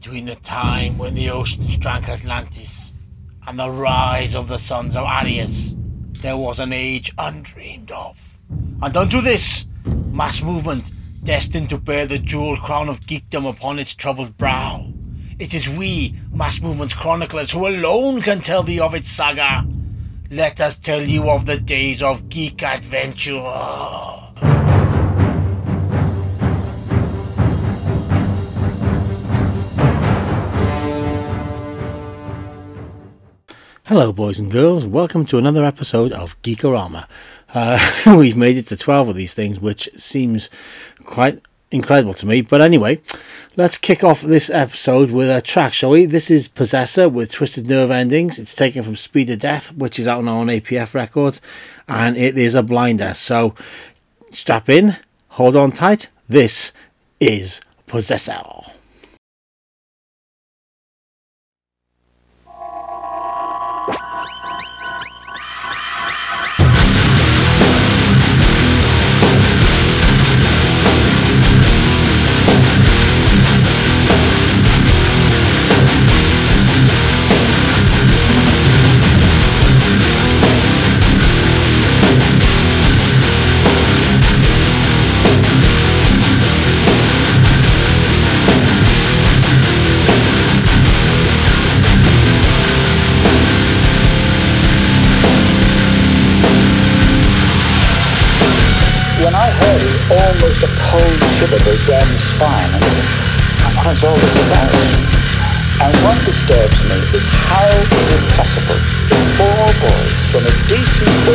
between the time when the oceans drank Atlantis and the rise of the sons of Aryas, there was an age undreamed of. And unto this, mass movement destined to bear the jeweled crown of geekdom upon its troubled brow. It is we, mass movement's chroniclers, who alone can tell thee of its saga. Let us tell you of the days of geek adventure. Hello, boys and girls. Welcome to another episode of Geekorama. Uh, we've made it to 12 of these things, which seems quite incredible to me. But anyway, let's kick off this episode with a track, shall we? This is Possessor with Twisted Nerve Endings. It's taken from Speed of Death, which is out now on APF Records, and it is a blinder. So strap in, hold on tight. This is Possessor.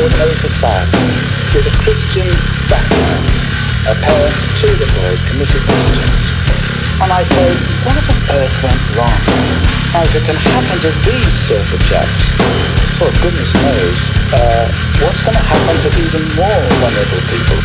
Ordinary society with a Christian background, a parent of two the boys committed Christians. And I say, what on earth went wrong? If it can happen to these sort of chaps, well, goodness knows, uh, what's going to happen to even more vulnerable people?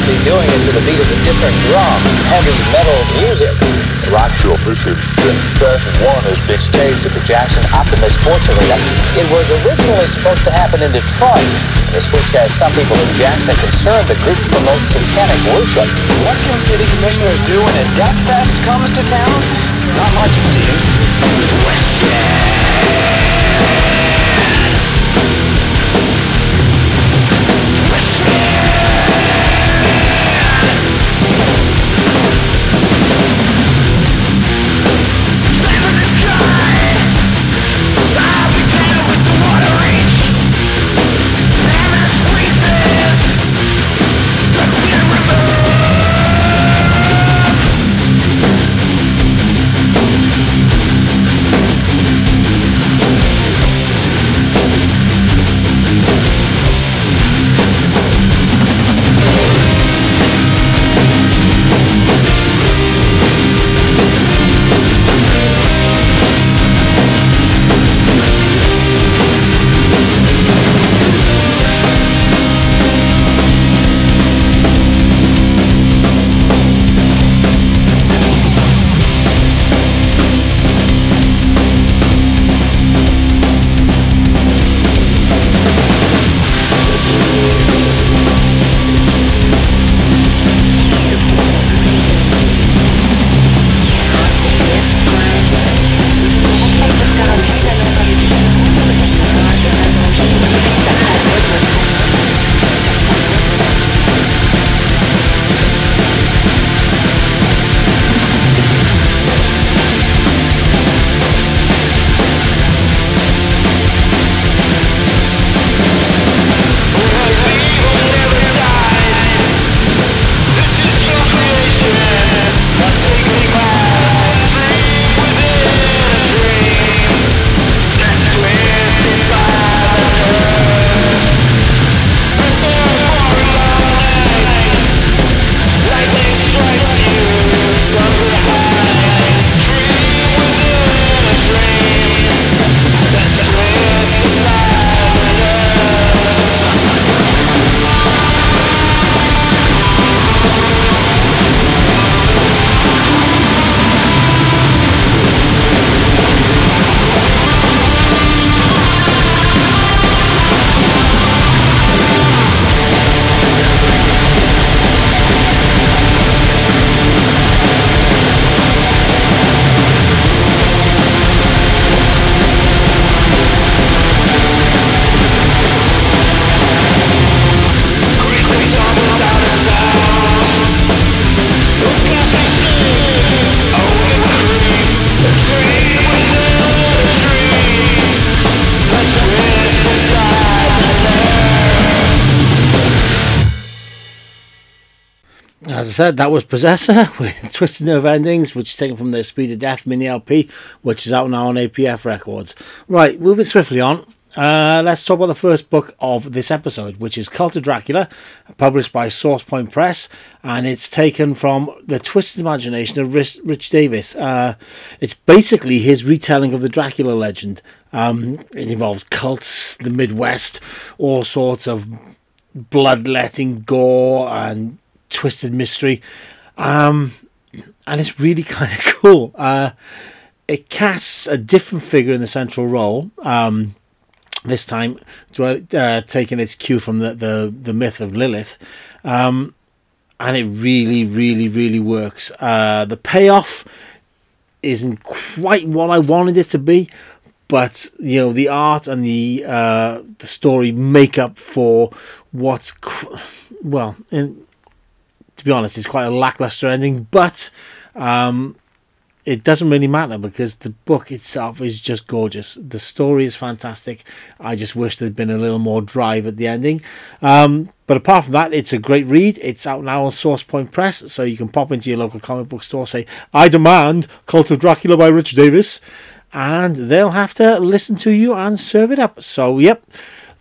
They'll be doing it to the beat of a different drum, heavy metal music. rock show. This is Version 1 has been staged at the Jackson Optimist Sports Arena. It was originally supposed to happen in Detroit. The which has some people in Jackson concerned the group promotes satanic worship. What can city commissioners do when a death fest comes to town? Not much, it seems. as said, that was Possessor with Twisted Nerve Endings, which is taken from their Speed of Death mini LP, which is out now on APF Records. Right, moving swiftly on. Uh, let's talk about the first book of this episode, which is Cult of Dracula, published by Source Point Press, and it's taken from the twisted imagination of Rich, Rich Davis. Uh, it's basically his retelling of the Dracula legend. Um, it involves cults, the Midwest, all sorts of bloodletting, gore, and twisted mystery. Um, and it's really kind of cool. Uh, it casts a different figure in the central role. Um, this time, uh, taking its cue from the, the, the myth of Lilith. Um, and it really, really, really works. Uh, the payoff isn't quite what I wanted it to be, but you know the art and the uh, the story make up for what's well, in, to be honest, it's quite a lackluster ending. But um, it doesn't really matter because the book itself is just gorgeous. The story is fantastic. I just wish there'd been a little more drive at the ending. Um, but apart from that, it's a great read. It's out now on Source Point Press, so you can pop into your local comic book store, say, I demand Cult of Dracula by Rich Davis, and they'll have to listen to you and serve it up. So, yep.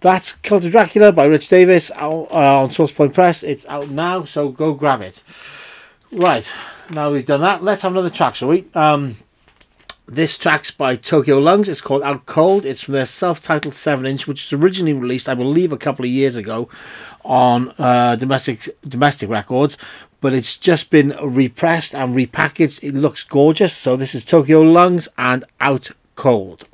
That's Cult of Dracula by Rich Davis out, uh, on Source Point Press. It's out now, so go grab it. Right now we've done that, let's have another track, shall we? Um, this track's by Tokyo Lungs. It's called Out Cold. It's from their self-titled seven-inch, which was originally released, I believe, a couple of years ago on uh, domestic domestic records. But it's just been repressed and repackaged. It looks gorgeous. So this is Tokyo Lungs and Out Cold.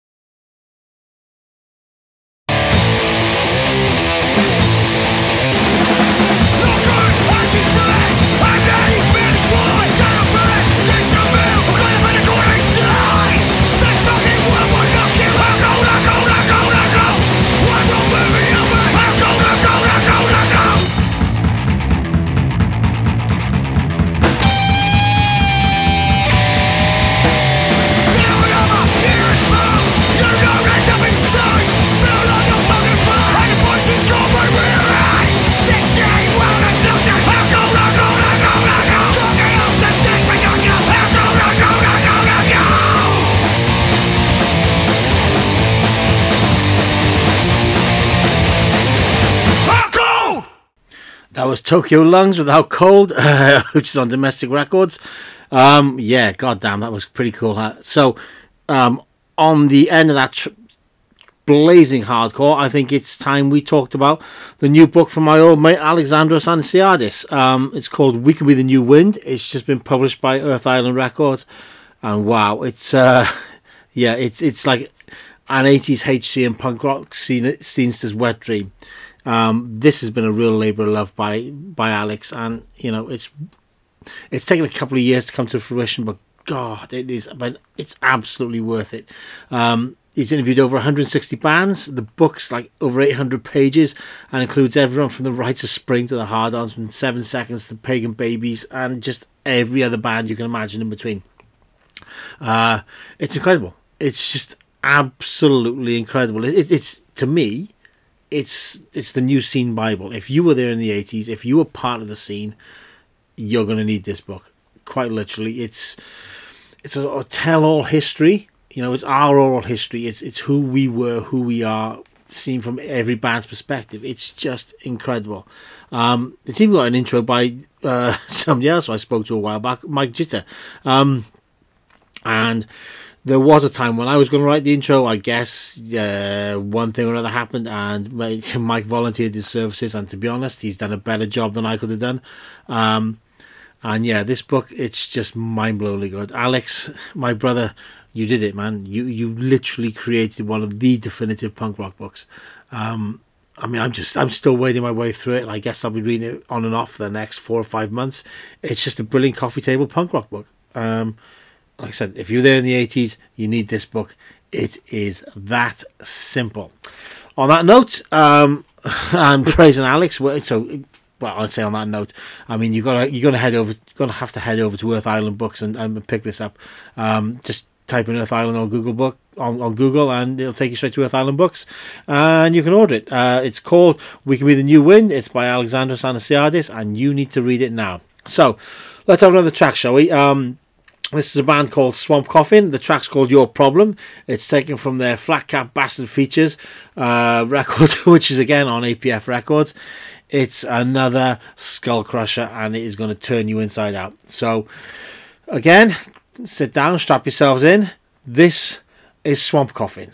Tokyo Lungs with How Cold, which is on domestic records. Um, yeah, goddamn, that was pretty cool. Huh? So, um, on the end of that tr- blazing hardcore, I think it's time we talked about the new book from my old mate Alexandros Anesiadis. Um, it's called We Can Be the New Wind. It's just been published by Earth Island Records, and wow, it's uh, yeah, it's it's like an 80s HC and punk rock scene, scene's wet dream. Um, this has been a real labour of love by by Alex, and you know it's it's taken a couple of years to come to fruition, but God, it is, but it's absolutely worth it. Um, he's interviewed over 160 bands. The book's like over 800 pages and includes everyone from the Rites of Spring to the Hard Ons, from Seven Seconds to Pagan Babies, and just every other band you can imagine in between. Uh, it's incredible. It's just absolutely incredible. It, it's to me, it's it's the new scene bible. If you were there in the eighties, if you were part of the scene, you're going to need this book. Quite literally, it's it's a, a tell-all history. You know, it's our oral history. It's it's who we were, who we are, seen from every band's perspective. It's just incredible. Um, it's even got an intro by uh, somebody else I spoke to a while back, Mike Gitter, um, and there was a time when I was going to write the intro. I guess uh, one thing or another happened, and Mike volunteered his services. And to be honest, he's done a better job than I could have done. Um, and yeah, this book it's just mind blowingly good. Alex, my brother, you did it, man. You you literally created one of the definitive punk rock books. Um, I mean, I'm just I'm still wading my way through it, and I guess I'll be reading it on and off for the next four or five months. It's just a brilliant coffee table punk rock book. Um, like I said, if you're there in the 80s, you need this book. It is that simple. On that note, um, I'm praising Alex. So, well, I'd say on that note, I mean, you've gotta you're gonna head over, you're gonna have to head over to Earth Island Books and, and pick this up. Um, just type in Earth Island on Google Book on, on Google, and it'll take you straight to Earth Island Books, and you can order it. Uh, it's called "We Can Be the New Wind." It's by Alexandros Anesiadis, and you need to read it now. So let's have another track, shall we? Um, this is a band called Swamp Coffin. The track's called Your Problem. It's taken from their Flat Cap Bastard Features uh, record, which is again on APF Records. It's another skull crusher and it is going to turn you inside out. So, again, sit down, strap yourselves in. This is Swamp Coffin.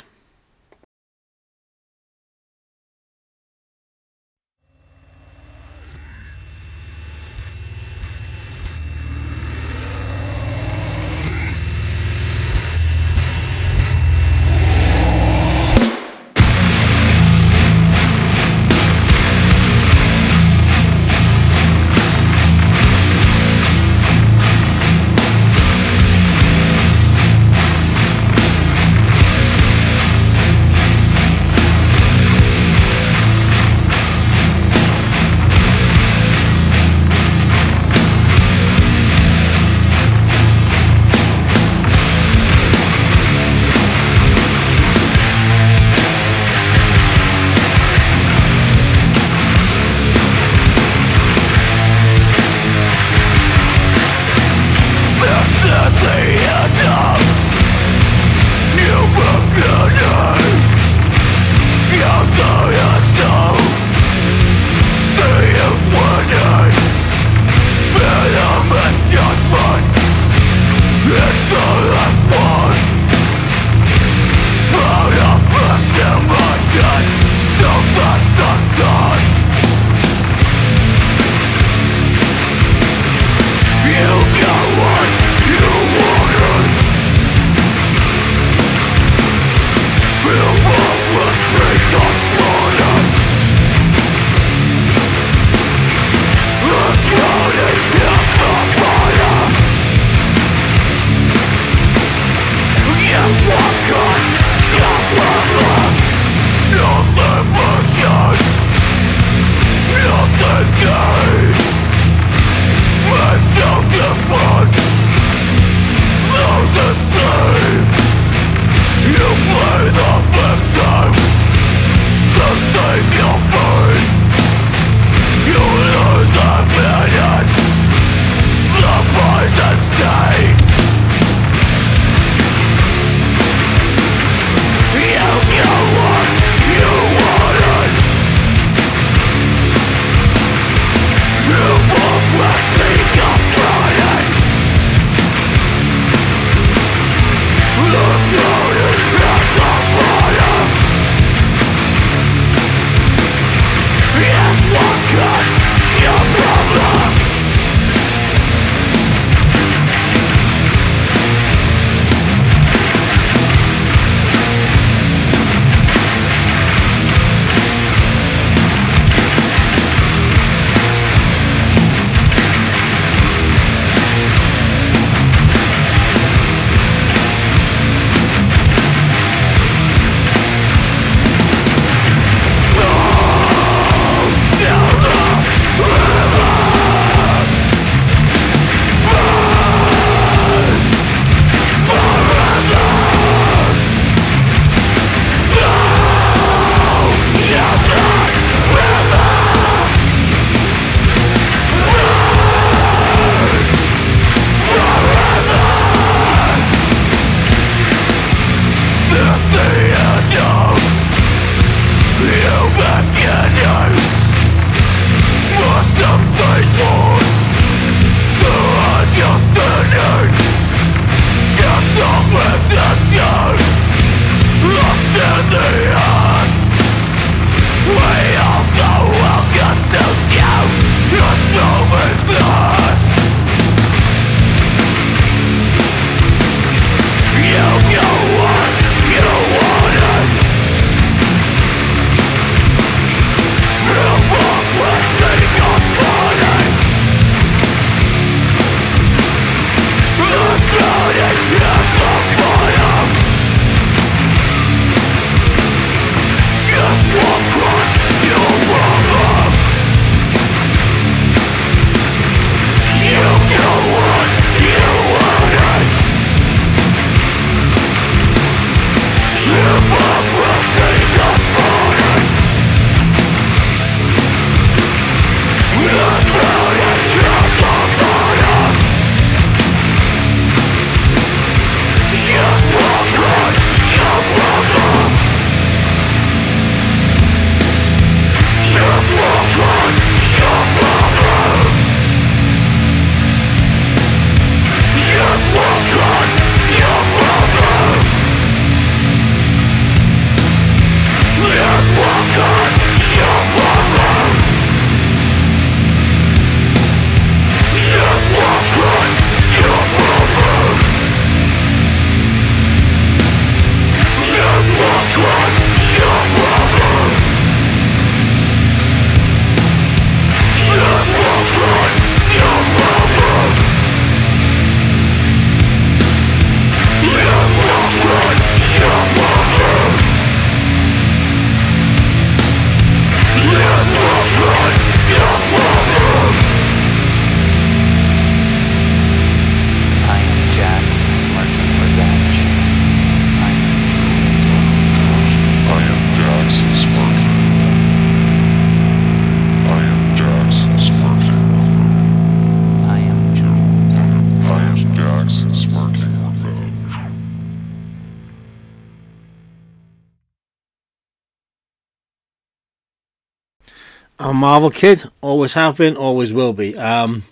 A Marvel kid, always have been, always will be. Um,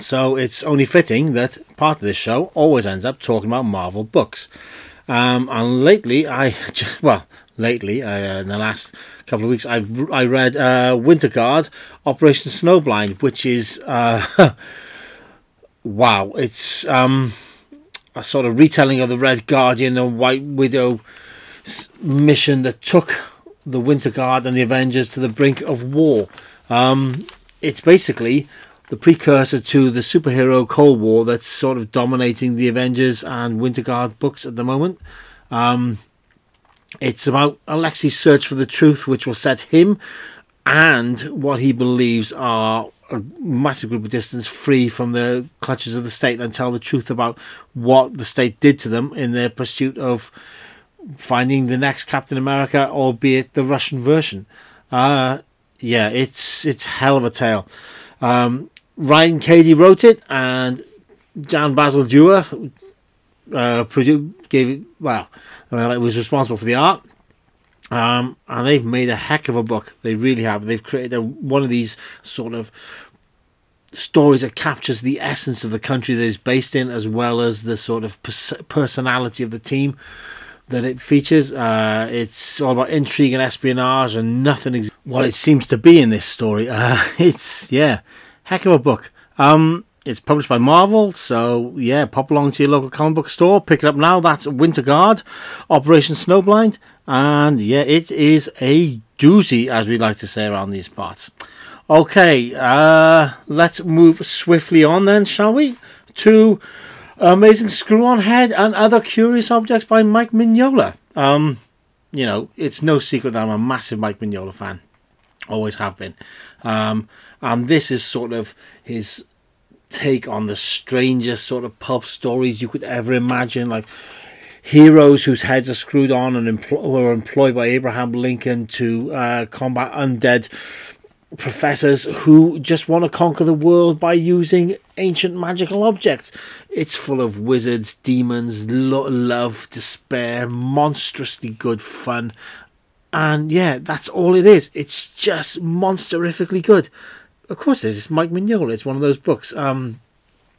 so it's only fitting that part of this show always ends up talking about Marvel books. Um, and lately, I well, lately uh, in the last couple of weeks, I've I read uh, Winter Guard, Operation Snowblind, which is uh, wow, it's um, a sort of retelling of the Red Guardian and White Widow mission that took the Winter Guard and the Avengers to the brink of war. Um, it's basically the precursor to the superhero Cold War that's sort of dominating the Avengers and Winter Guard books at the moment. Um, it's about Alexi's search for the truth, which will set him and what he believes are a massive group of dissidents free from the clutches of the state and tell the truth about what the state did to them in their pursuit of finding the next Captain America, albeit the Russian version. Uh, yeah, it's it's hell of a tale. Um, Ryan Cady wrote it, and Jan Bazaldua uh, gave it. Well, it was responsible for the art. Um, and they've made a heck of a book. They really have. They've created a, one of these sort of stories that captures the essence of the country that is based in, as well as the sort of pers- personality of the team that it features. Uh, it's all about intrigue and espionage, and nothing ex- what it seems to be in this story. Uh, it's yeah, heck of a book. Um, it's published by Marvel, so yeah, pop along to your local comic book store, pick it up now. That's Winter Guard, Operation Snowblind, and yeah, it is a doozy, as we like to say around these parts. Okay, uh, let's move swiftly on then, shall we? To Amazing Screw On Head and Other Curious Objects by Mike Mignola. Um, you know, it's no secret that I'm a massive Mike Mignola fan. Always have been. Um, and this is sort of his take on the strangest sort of pulp stories you could ever imagine. Like heroes whose heads are screwed on and empl- were employed by Abraham Lincoln to uh, combat undead professors who just want to conquer the world by using ancient magical objects. It's full of wizards, demons, lo- love, despair, monstrously good fun. And yeah, that's all it is. It's just monsterifically good. Of course, it is. It's Mike Mignola. It's one of those books um,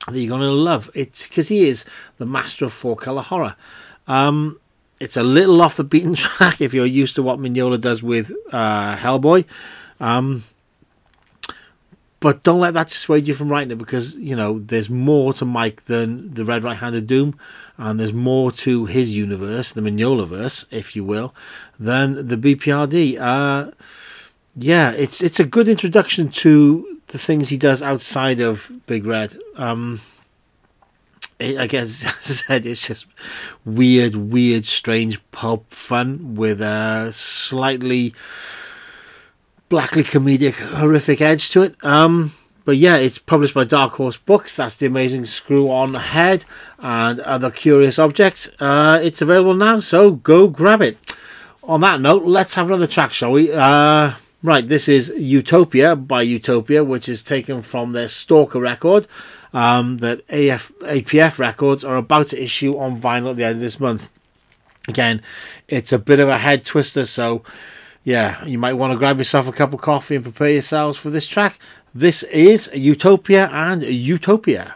that you're going to love. It's because he is the master of four color horror. Um, it's a little off the beaten track if you're used to what Mignola does with uh, Hellboy. Um, but don't let that dissuade you from writing it because you know there's more to Mike than the Red Right Handed Doom, and there's more to his universe, the Mignola verse, if you will, than the BPRD. Uh, yeah, it's it's a good introduction to the things he does outside of Big Red. Um, it, I guess, as I said, it's just weird, weird, strange pulp fun with a slightly blackly comedic, horrific edge to it. Um, but yeah, it's published by Dark Horse Books. That's the amazing Screw On Head and other curious objects. Uh, it's available now, so go grab it. On that note, let's have another track, shall we? Uh, right, this is Utopia by Utopia, which is taken from their Stalker record um, that AF, APF Records are about to issue on vinyl at the end of this month. Again, it's a bit of a head twister, so yeah, you might want to grab yourself a cup of coffee and prepare yourselves for this track. This is Utopia and Utopia.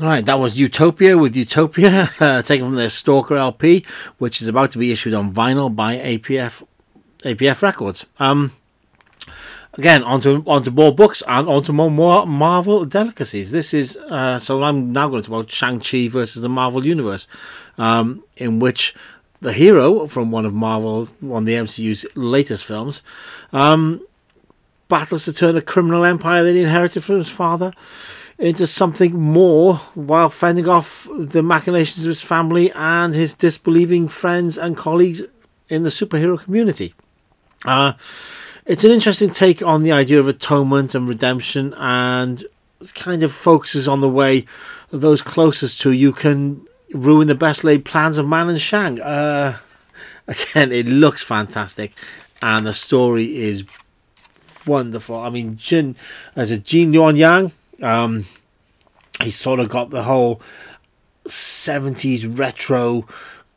All right, that was Utopia with Utopia, uh, taken from their Stalker LP, which is about to be issued on vinyl by APF APF Records. Um, again, onto onto more books and onto more, more Marvel delicacies. This is uh, so I'm now going to talk about Shang Chi versus the Marvel Universe, um, in which the hero from one of Marvel's one of the MCU's latest films um, battles to turn the criminal empire that he inherited from his father into something more while fending off the machinations of his family and his disbelieving friends and colleagues in the superhero community. Uh, it's an interesting take on the idea of atonement and redemption, and kind of focuses on the way those closest to you can ruin the best laid plans of man and Shang. Uh, again, it looks fantastic, and the story is wonderful. I mean, Jin as a Gene Luen Yang, um, he's sort of got the whole 70s retro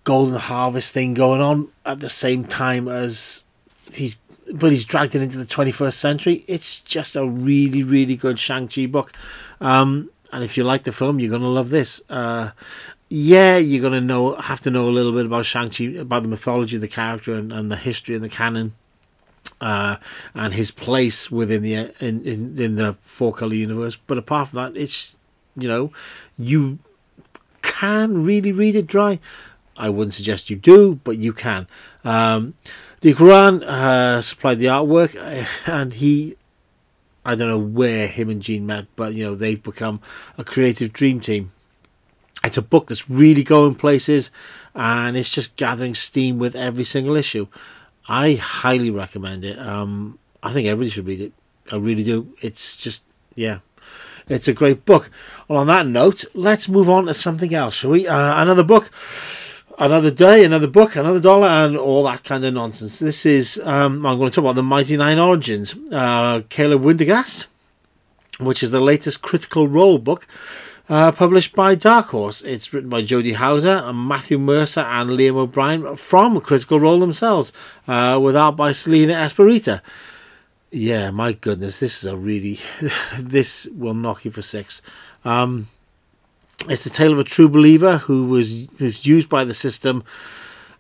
golden harvest thing going on at the same time as he's but he's dragged it into the 21st century. It's just a really really good shang-chi book. Um, and if you like the film you're going to love this. Uh, yeah you're going to know have to know a little bit about shang-chi about the mythology of the character and, and the history and the canon uh, and his place within the in, in, in the four color universe but apart from that it's you know you can really read it dry I wouldn't suggest you do, but you can. Um, Dike Ruan uh, supplied the artwork, and he, I don't know where him and Gene met, but you know they've become a creative dream team. It's a book that's really going places, and it's just gathering steam with every single issue. I highly recommend it. Um, I think everybody should read it. I really do. It's just yeah, it's a great book. Well, on that note, let's move on to something else, shall we? Uh, another book another day, another book, another dollar, and all that kind of nonsense. This is, um, I'm going to talk about the Mighty Nein Origins. Uh, Caleb Widogast, which is the latest Critical Role book, uh, published by Dark Horse. It's written by Jody Houser and Matthew Mercer and Liam O'Brien from Critical Role themselves, uh, with art by Selina Espiritu. Yeah, my goodness, this is a really, this will knock you for six. Um, it's the tale of a true believer who was, was used by the system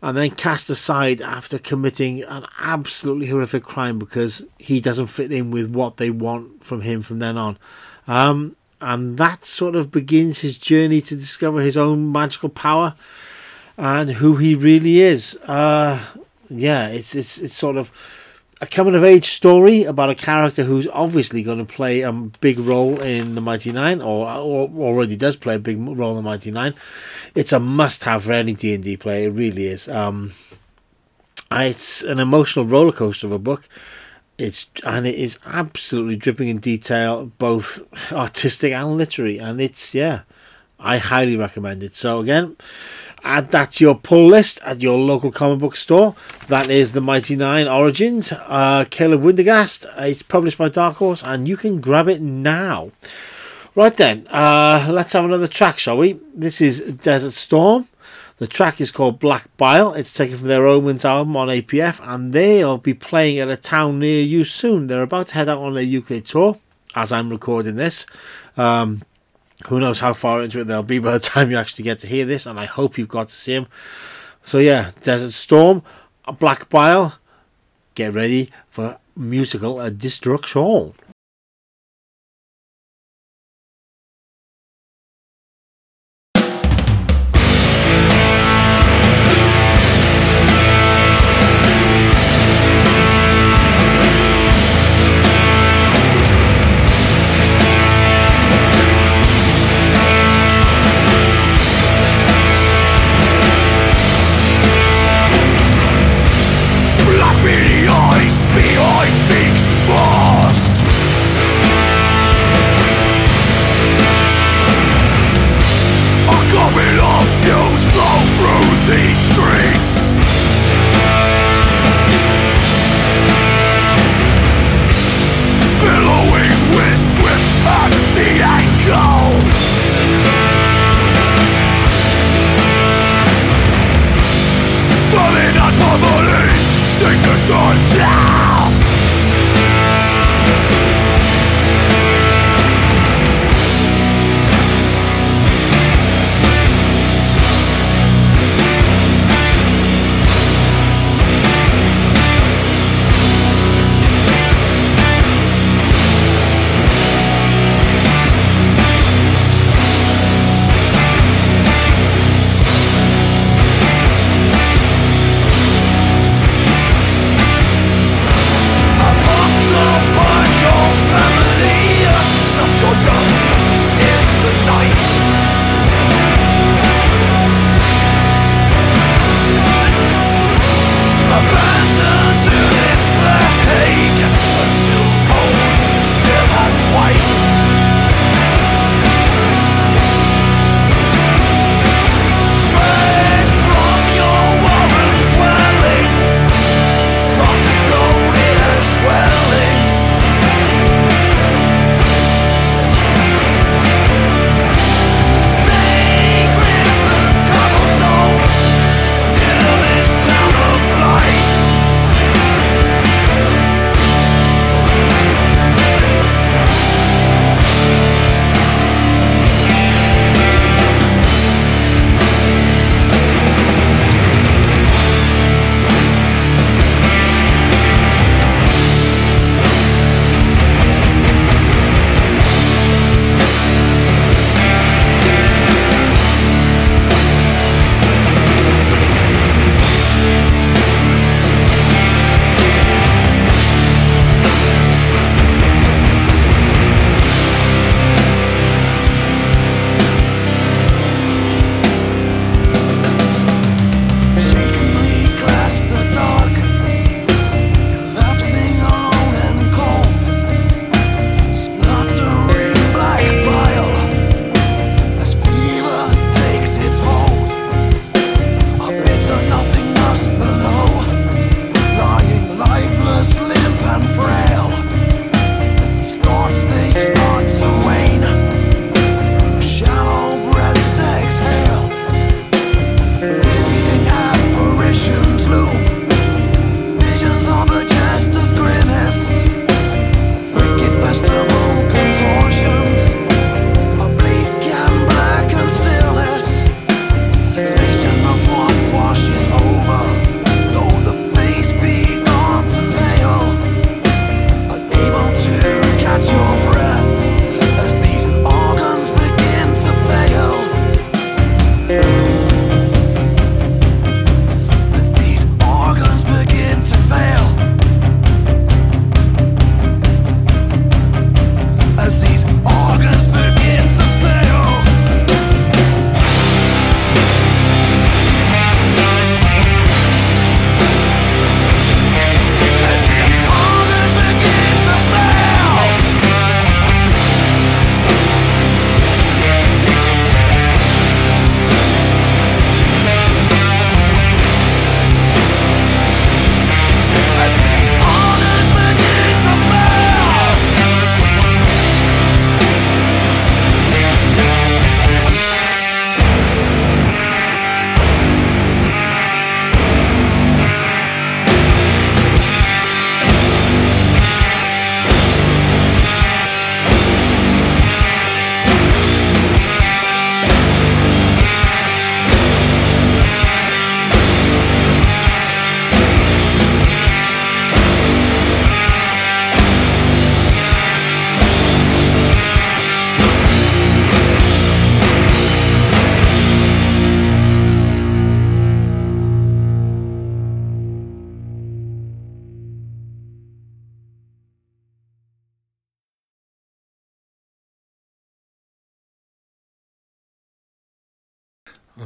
and then cast aside after committing an absolutely horrific crime because he doesn't fit in with what they want from him from then on. Um, and that sort of begins his journey to discover his own magical power and who he really is. Uh, yeah, it's it's it's sort of a coming of age story about a character who's obviously going to play a big role in the Mighty Nein, or, or already does play a big role in the Mighty Nein. It's a must-have for any D and D player. It really is. Um, it's an emotional roller coaster of a book. It's and it is absolutely dripping in detail, both artistic and literary. And it's yeah, I highly recommend it. So again, add that to your pull list at your local comic book store. That is the Mighty Nein Origins, uh, Caleb Widogast. It's published by Dark Horse, and you can grab it now. Right then, uh, let's have another track, shall we? This is Desert Storm. The track is called Black Bile. It's taken from their Omens album on APF, and they'll be playing at a town near you soon. They're about to head out on a UK tour as I'm recording this. Um, who knows how far into it they'll be by the time you actually get to hear this, and I hope you've got to see them. So yeah, Desert Storm, Black Bile, get ready for musical destruction.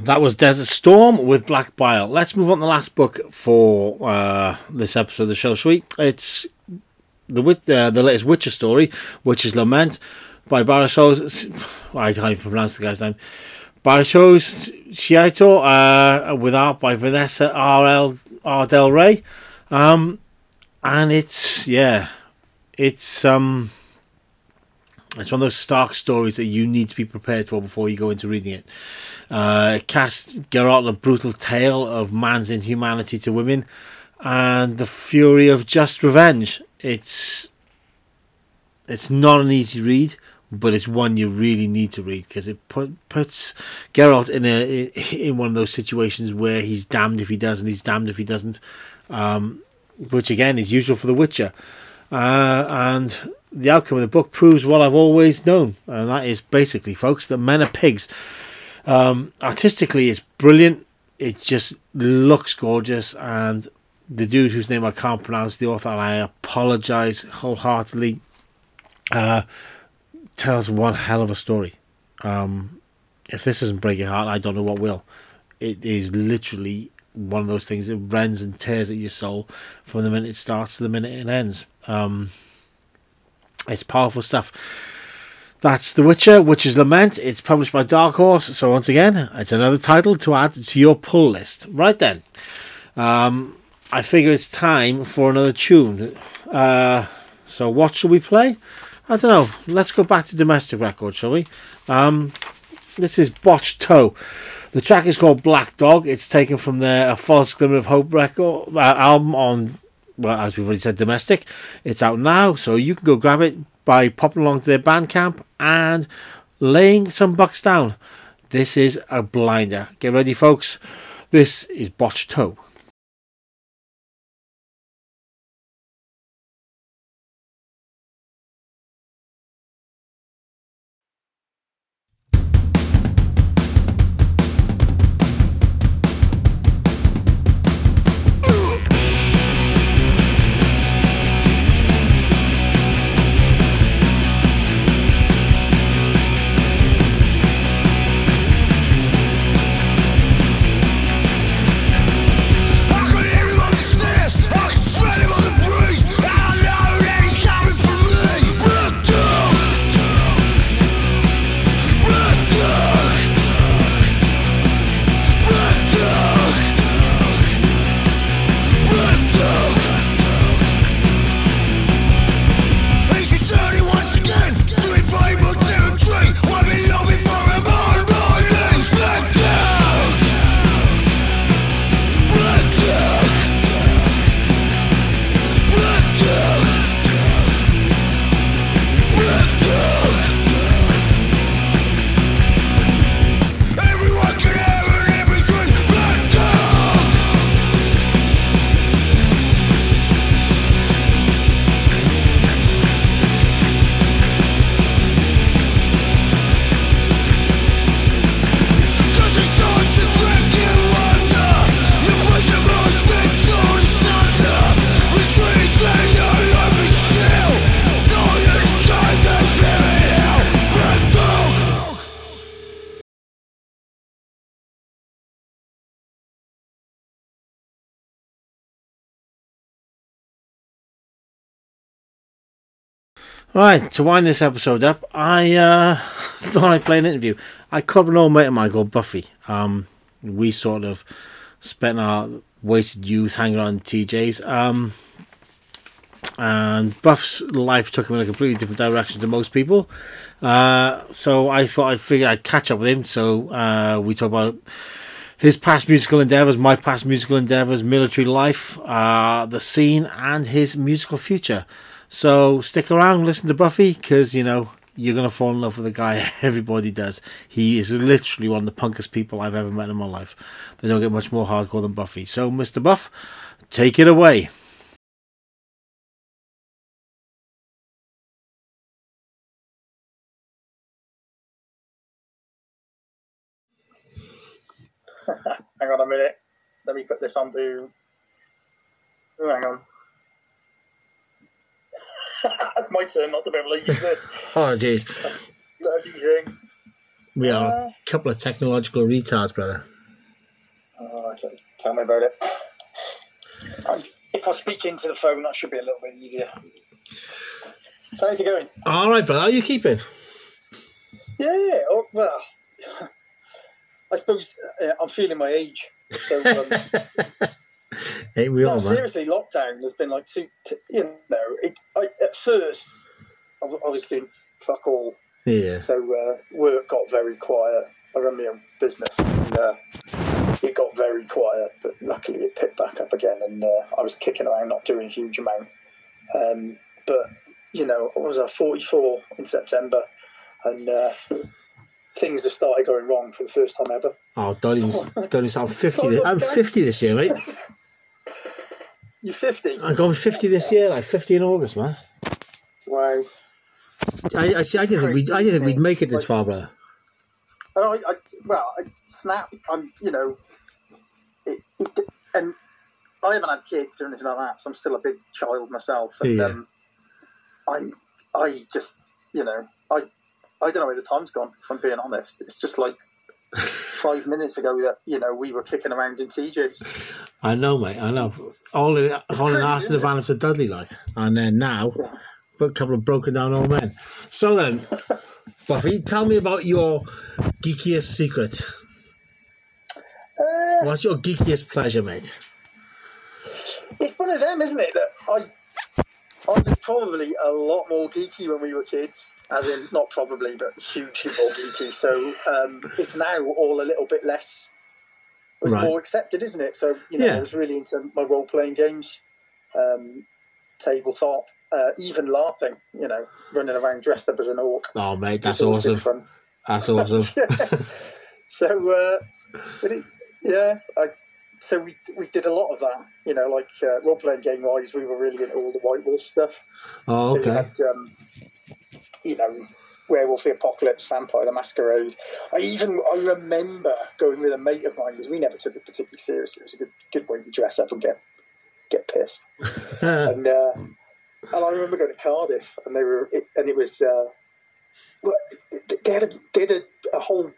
That was Desert Storm with Black Bile. Let's move on to the last book for uh, this episode of the show, we? It's the uh, the latest Witcher story, Witch's Lament by Barashos. I can't even pronounce the guy's name. Barashos Shiaito, uh, with art by Vanessa R.L. R. Del Rey. Um, and it's, yeah, it's, um, it's one of those stark stories that you need to be prepared for before you go into reading it. Uh, it casts Geralt on a brutal tale of man's inhumanity to women and the fury of just revenge. It's it's not an easy read, but it's one you really need to read because it put, puts Geralt in a in one of those situations where he's damned if he does and he's damned if he doesn't, um, which again is usual for The Witcher. Uh, and the outcome of the book proves what I've always known, and that is basically, folks, that men are pigs. Um, artistically, it's brilliant. It just looks gorgeous, and the dude whose name I can't pronounce, the author, and I apologize wholeheartedly, uh, tells one hell of a story. Um, if this doesn't break your heart, I don't know what will. It is literally one of those things that rends and tears at your soul from the minute it starts to the minute it ends. Um, it's powerful stuff. That's The Witcher, Witch's Lament. It's published by Dark Horse. So once again, it's another title to add to your pull list. Right then, um, I figure it's time for another tune. Uh, so what shall we play? I don't know. Let's go back to domestic records, shall we? Um, this is Botch Toe. The track is called Black Dog. It's taken from their A False Glimmer of Hope record uh, album on, well, as we've already said, domestic. It's out now, so you can go grab it by popping along to their Bandcamp and laying some bucks down. This is a blinder. Get ready, folks. This is Botched Toe. Right, to wind this episode up, I uh, thought I'd play an interview. I caught an old mate of mine called Buffy. Um, we sort of spent our wasted youth hanging around TJ's. Um, and Buff's life took him in a completely different direction to most people. Uh, so I thought I'd figure I'd catch up with him. So uh, we talk about his past musical endeavors, my past musical endeavors, military life, uh, the scene, and his musical future. So stick around, listen to Buffy, because you know you're gonna fall in love with the guy. Everybody does. He is literally one of the punkest people I've ever met in my life. They don't get much more hardcore than Buffy. So, Mr. Buff, take it away. Hang on a minute. Let me put this on to. Hang on. That's my turn not to be able to use this. Oh, jeez. Bloody thing. We are Uh. a couple of technological retards, brother. Oh, tell me about it. I, if I speak into the phone, that should be a little bit easier. So how's it going? All right, brother. How are you keeping? Yeah, yeah. Oh, well, I suppose uh, I'm feeling my age. So, um, Ain't we all, no, man? seriously, lockdown has been like two. T- you know, it, I, at first I was doing fuck all, Yeah. so uh, work got very quiet. I run my own business, and uh, it got very quiet. But luckily, it picked back up again, and uh, I was kicking around, not doing a huge amount. Um, but you know, I was uh, 44 in September, and uh, things have started going wrong for the first time ever. Oh, don't even, don't even sound 50. This, I'm 50 this year, mate. You're 50. I'm going 50 this year, like 50 in August, man. Wow. I, I see. I didn't think we, I didn't think we'd make it this far, brother. I, I well, I snap. I'm, you know, it, it, and I haven't had kids or anything like that, so I'm still a big child myself. And Yeah. um, I'm, I just, you know, I, I don't know where the time's gone. If I'm being honest, it's just like five minutes ago that you know we were kicking around in TJs. I know, mate. I know. All in, all in crazy, in isn't van to Dudley, like. And then now, a couple of broken down old men. So then, Buffy, tell me about your geekiest secret. Uh, What's your geekiest pleasure, mate? it's one of them, isn't it? That I, I was probably a lot more geeky when we were kids, as in not probably, but hugely more geeky. So um, it's now all a little bit less. It's Right. more accepted, isn't it? So you know, Yeah. I was really into my role playing games, um, tabletop, uh, even LARPing. You know, running around dressed up as an orc. Oh, mate, that's awesome. Fun. That's awesome. So, uh, it, yeah, I, so we we did a lot of that. You know, like uh, role playing game wise, we were really into all the White Wolf stuff. Oh, So okay. had, um, you know, Werewolf the Apocalypse, Vampire the Masquerade. I even I remember going with a mate of mine because we never took it particularly seriously. It was a good good way to dress up and get get pissed. and uh, and I remember going to Cardiff and they were it, and it was uh, well, they had a, they had a, a whole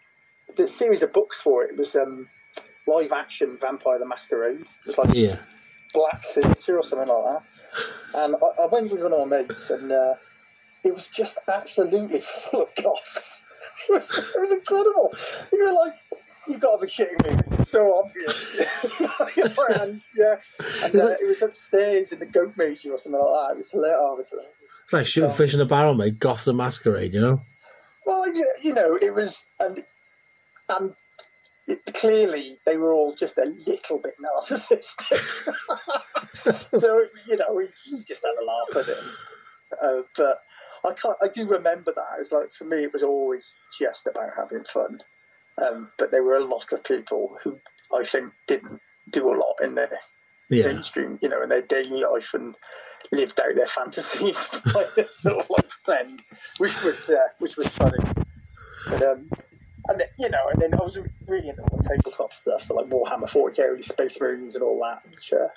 the series of books for it. It was um, live action Vampire the Masquerade. It was like yeah. black theatre or something like that. And I, I went with one of my mates, and uh, it was just absolutely full of goths. It was, it was incredible. You were like, you've got to be shitting me. This is so obvious. and yeah, and, uh, it was upstairs in the goat major or something like that. It was hilarious. Oh, it was hilarious. It's like shooting fish in a barrel, mate. Goth the Masquerade, you know? Well, you- you know, it was, and and it, clearly they were all just a little bit narcissistic. so you know, we, we just had a laugh at it. Uh, but I can't. I do remember that. It's like for me, it was always just about having fun. Um, but there were a lot of people who I think didn't do a lot in their Yeah. mainstream, you know, in their daily life and lived out their fantasies, like sort of like pretend, which was uh, which was funny. But um, and then, you know, and then I was really into all the tabletop stuff, so like Warhammer 40k, Space Marines, and all that, which. Uh,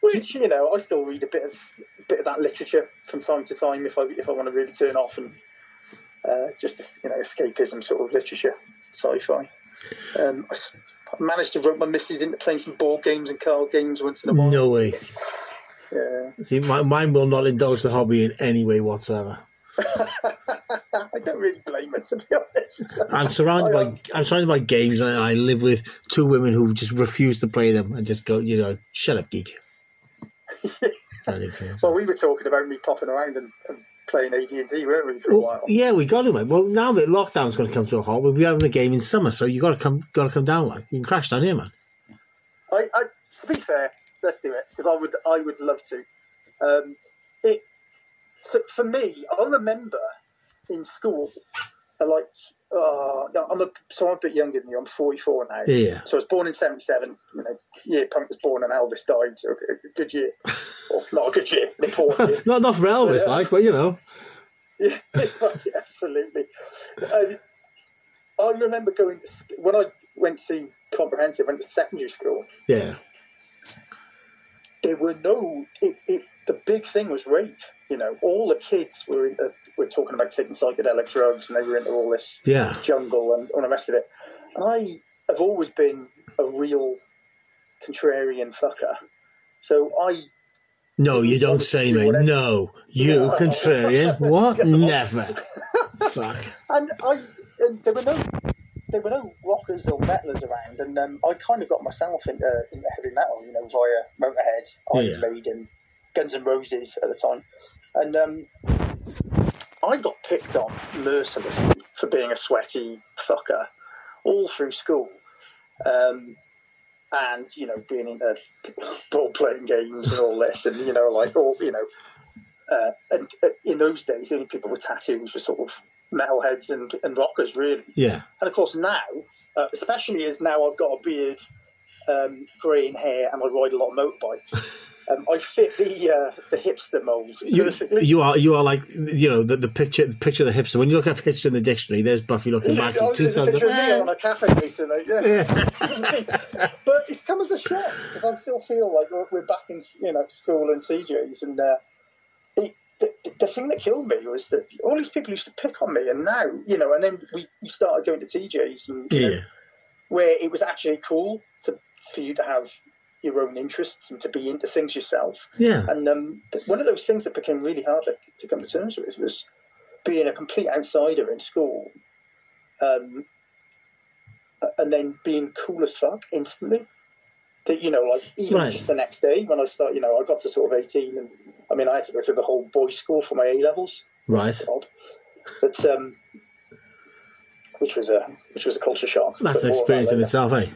which you know, I still read a bit of bit of that literature from time to time if I if I want to really turn off and uh, just you know escapism sort of literature, sci-fi. Um, I managed to rope my missus into playing some board games and card games once in a while. No way. Yeah. See, my, mine will not indulge the hobby in any way whatsoever. Don't really blame her to be honest. I'm surrounded I, by I'm surrounded by games, and I live with two women who just refuse to play them and just go, you know, shut up, geek. Kind of thing. Well, we were talking about me popping around and, and playing AD and D, weren't we, for a while? yeah, we got to, mate. Well, now that lockdown's going to come to a halt, we'll be having a game in summer, so you got to come, got to come down, man. You can crash down here, man. I, I, to be fair, let's do it because I would, I would love to. Um, it so for me, I remember in school, like, uh, I'm a so I'm a bit younger than you. I'm 44 now. Yeah. So I was born in '77. You know, year Punk was born and Elvis died. So a good year, or not a good year, an important year. not enough for Elvis, like, but you know, Yeah, absolutely. And I remember going to, sc- when I went to comprehensive, went to secondary school. yeah, There were no. It, it the big thing was rave. You know, all the kids were uh, were talking about taking psychedelic drugs, and they were into all this Yeah. jungle and all the rest of it. And I have always been a real contrarian fucker. So I No, you don't say, mate. No, you No. contrarian. What? Never. Fuck. and I and there were no there were no rockers or metalers around, and um, I kind of got myself into, into heavy metal, you know, via Motorhead, Iron Yeah. Maiden, Guns N' Roses at the time, and um, I got picked on mercilessly for being a sweaty fucker all through school. Um, and you know, being into role playing games and all this, and you know, like all you know, uh, and uh, in those days, the only people with tattoos were sort of metalheads and, and rockers, really. Yeah. And of course, now, uh, especially as now I've got a beard, um, greying hair, and I ride a lot of motorbikes, um, I fit the uh, the hipster mould You, you are you are like you know the, the picture the picture of the hipster. When you look up hipster in the dictionary, there's Buffy looking back in two picture of me on a cafe recently, yeah. but it's come as a shock because I still feel like we're, we're back in you know school and TJs, and uh, it, the, the thing that killed me was that all these people used to pick on me, and now you know, and then we, we started going to TJs, and you know, where it was actually cool to for you to have your own interests and to be into things yourself. Yeah. And um, one of those things that became really hard to, to come to terms with was being a complete outsider in school, um, and then being cool as fuck instantly. That you know, like even Right. just the next day when I start, you know, I got to sort of eighteen, and I mean, I had to go through the whole boys' school for my A levels Right. odd, but um, which was a which was a culture shock. That's an experience in itself, eh?